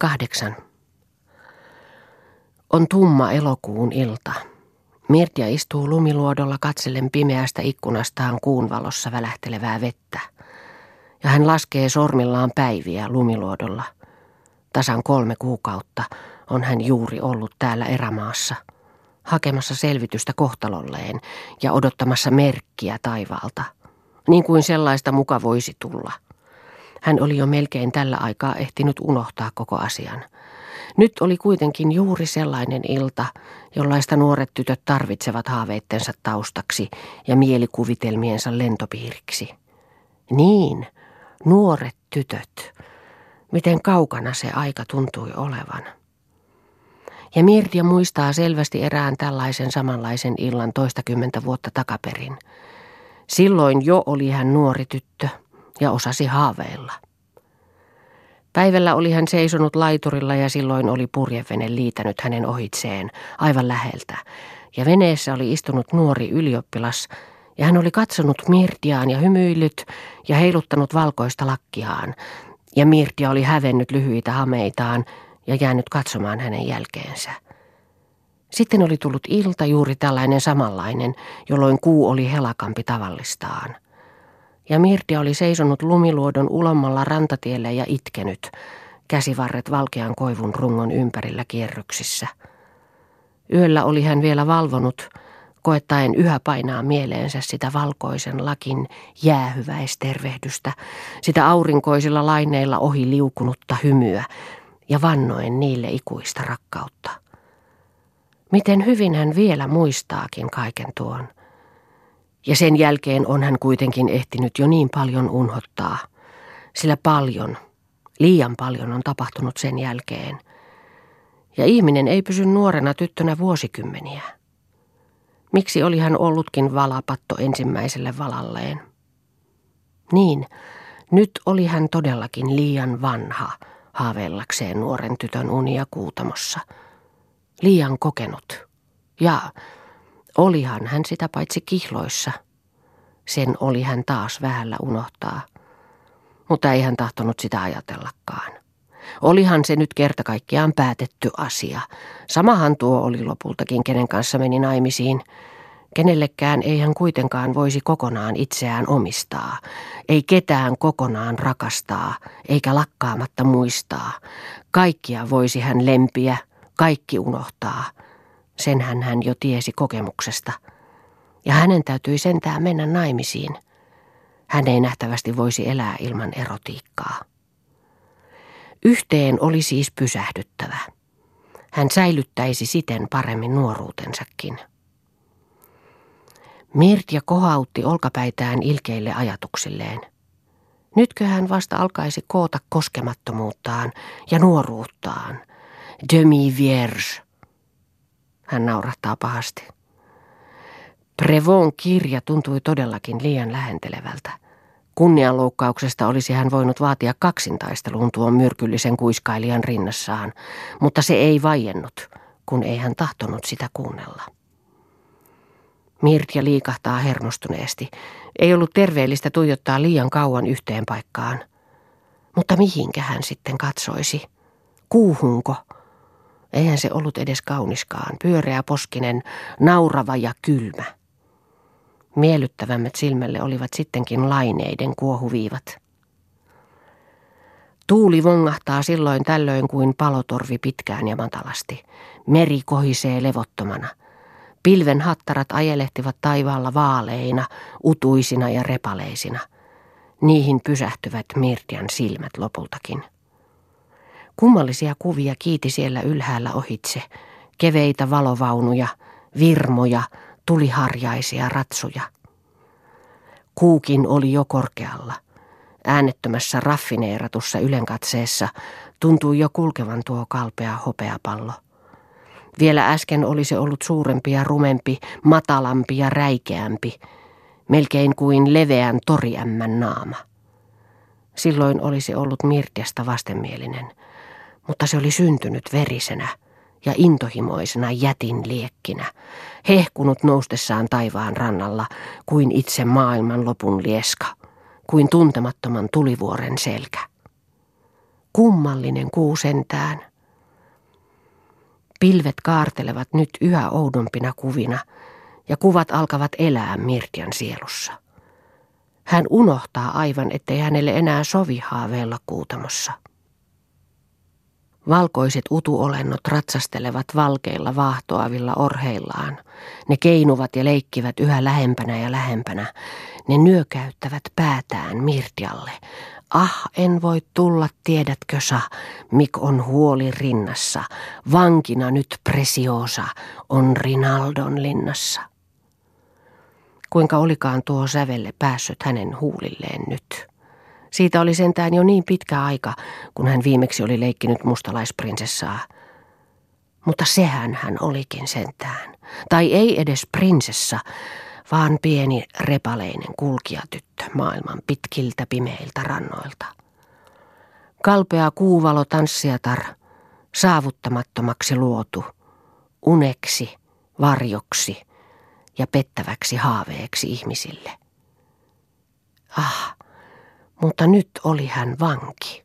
Kahdeksan. On tumma elokuun ilta. Mirtia istuu lumiluodolla katsellen pimeästä ikkunastaan kuun valossa välähtelevää vettä. Ja hän laskee sormillaan päiviä lumiluodolla. Tasan kolme kuukautta on hän juuri ollut täällä erämaassa, hakemassa selvitystä kohtalolleen ja odottamassa merkkiä taivaalta, niin kuin sellaista muka voisi tulla – hän oli jo melkein tällä aikaa ehtinyt unohtaa koko asian. Nyt oli kuitenkin juuri sellainen ilta, jollaista nuoret tytöt tarvitsevat haaveittensa taustaksi ja mielikuvitelmiensa lentopiiriksi. Niin, nuoret tytöt. Miten kaukana se aika tuntui olevan. Ja Mirtia muistaa selvästi erään tällaisen samanlaisen illan toistakymmentä vuotta takaperin. Silloin jo oli hän nuori tyttö ja osasi haaveilla. Päivällä oli hän seisonut laiturilla ja silloin oli purjevene liitänyt hänen ohitseen aivan läheltä. Ja veneessä oli istunut nuori ylioppilas ja hän oli katsonut Mirtiaan ja hymyillyt ja heiluttanut valkoista lakkiaan. Ja Mirtia oli hävennyt lyhyitä hameitaan ja jäänyt katsomaan hänen jälkeensä. Sitten oli tullut ilta juuri tällainen samanlainen, jolloin kuu oli helakampi tavallistaan ja Mirtia oli seisonut lumiluodon ulommalla rantatiellä ja itkenyt, käsivarret valkean koivun rungon ympärillä kierryksissä. Yöllä oli hän vielä valvonut, koettaen yhä painaa mieleensä sitä valkoisen lakin jäähyväistervehdystä, sitä aurinkoisilla laineilla ohi liukunutta hymyä ja vannoen niille ikuista rakkautta. Miten hyvin hän vielä muistaakin kaiken tuon – ja sen jälkeen on hän kuitenkin ehtinyt jo niin paljon unhottaa, sillä paljon, liian paljon on tapahtunut sen jälkeen. Ja ihminen ei pysy nuorena tyttönä vuosikymmeniä. Miksi oli hän ollutkin valapatto ensimmäiselle valalleen? Niin, nyt oli hän todellakin liian vanha haavellakseen nuoren tytön unia kuutamossa. Liian kokenut ja Olihan hän sitä paitsi kihloissa. Sen oli hän taas vähällä unohtaa. Mutta ei hän tahtonut sitä ajatellakaan. Olihan se nyt kerta kaikkiaan päätetty asia. Samahan tuo oli lopultakin, kenen kanssa meni naimisiin. Kenellekään ei hän kuitenkaan voisi kokonaan itseään omistaa, ei ketään kokonaan rakastaa, eikä lakkaamatta muistaa. Kaikkia voisi hän lempiä, kaikki unohtaa – Senhän hän jo tiesi kokemuksesta. Ja hänen täytyi sentään mennä naimisiin. Hän ei nähtävästi voisi elää ilman erotiikkaa. Yhteen oli siis pysähdyttävä. Hän säilyttäisi siten paremmin nuoruutensakin. Mirtja kohautti olkapäitään ilkeille ajatuksilleen. Nytkö hän vasta alkaisi koota koskemattomuuttaan ja nuoruuttaan? Demi vierge hän naurahtaa pahasti. Prevon kirja tuntui todellakin liian lähentelevältä. Kunnianloukkauksesta olisi hän voinut vaatia kaksintaisteluun tuon myrkyllisen kuiskailijan rinnassaan, mutta se ei vaiennut, kun ei hän tahtonut sitä kuunnella. Mirtja liikahtaa hermostuneesti. Ei ollut terveellistä tuijottaa liian kauan yhteen paikkaan. Mutta mihinkä hän sitten katsoisi? Kuuhunko? Eihän se ollut edes kauniskaan, pyöreä poskinen, naurava ja kylmä. Miellyttävämmät silmälle olivat sittenkin laineiden kuohuviivat. Tuuli vongahtaa silloin tällöin kuin palotorvi pitkään ja matalasti. Meri kohisee levottomana. Pilven hattarat ajelehtivat taivaalla vaaleina, utuisina ja repaleisina. Niihin pysähtyvät Mirtian silmät lopultakin. Kummallisia kuvia kiiti siellä ylhäällä ohitse. Keveitä valovaunuja, virmoja, tuliharjaisia ratsuja. Kuukin oli jo korkealla. Äänettömässä raffineeratussa ylenkatseessa tuntui jo kulkevan tuo kalpea hopeapallo. Vielä äsken oli se ollut suurempi ja rumempi, matalampi ja räikeämpi, melkein kuin leveän toriämmän naama. Silloin olisi ollut Mirtiasta vastenmielinen – mutta se oli syntynyt verisenä ja intohimoisena jätin liekkinä, hehkunut noustessaan taivaan rannalla kuin itse maailman lopun lieska, kuin tuntemattoman tulivuoren selkä. Kummallinen kuu sentään. Pilvet kaartelevat nyt yhä oudompina kuvina, ja kuvat alkavat elää Mirtian sielussa. Hän unohtaa aivan, ettei hänelle enää sovi haaveella kuutamossa. Valkoiset utuolennot ratsastelevat valkeilla vaahtoavilla orheillaan. Ne keinuvat ja leikkivät yhä lähempänä ja lähempänä. Ne nyökäyttävät päätään Mirtialle. Ah, en voi tulla, tiedätkö sa, mik on huoli rinnassa. Vankina nyt presiosa on Rinaldon linnassa. Kuinka olikaan tuo sävelle päässyt hänen huulilleen nyt? Siitä oli sentään jo niin pitkä aika, kun hän viimeksi oli leikkinyt mustalaisprinsessaa. Mutta sehän hän olikin sentään. Tai ei edes prinsessa, vaan pieni repaleinen kulkijatyttö maailman pitkiltä pimeiltä rannoilta. Kalpea kuuvalo tanssiatar, saavuttamattomaksi luotu, uneksi, varjoksi ja pettäväksi haaveeksi ihmisille. Ah, mutta nyt oli hän vanki.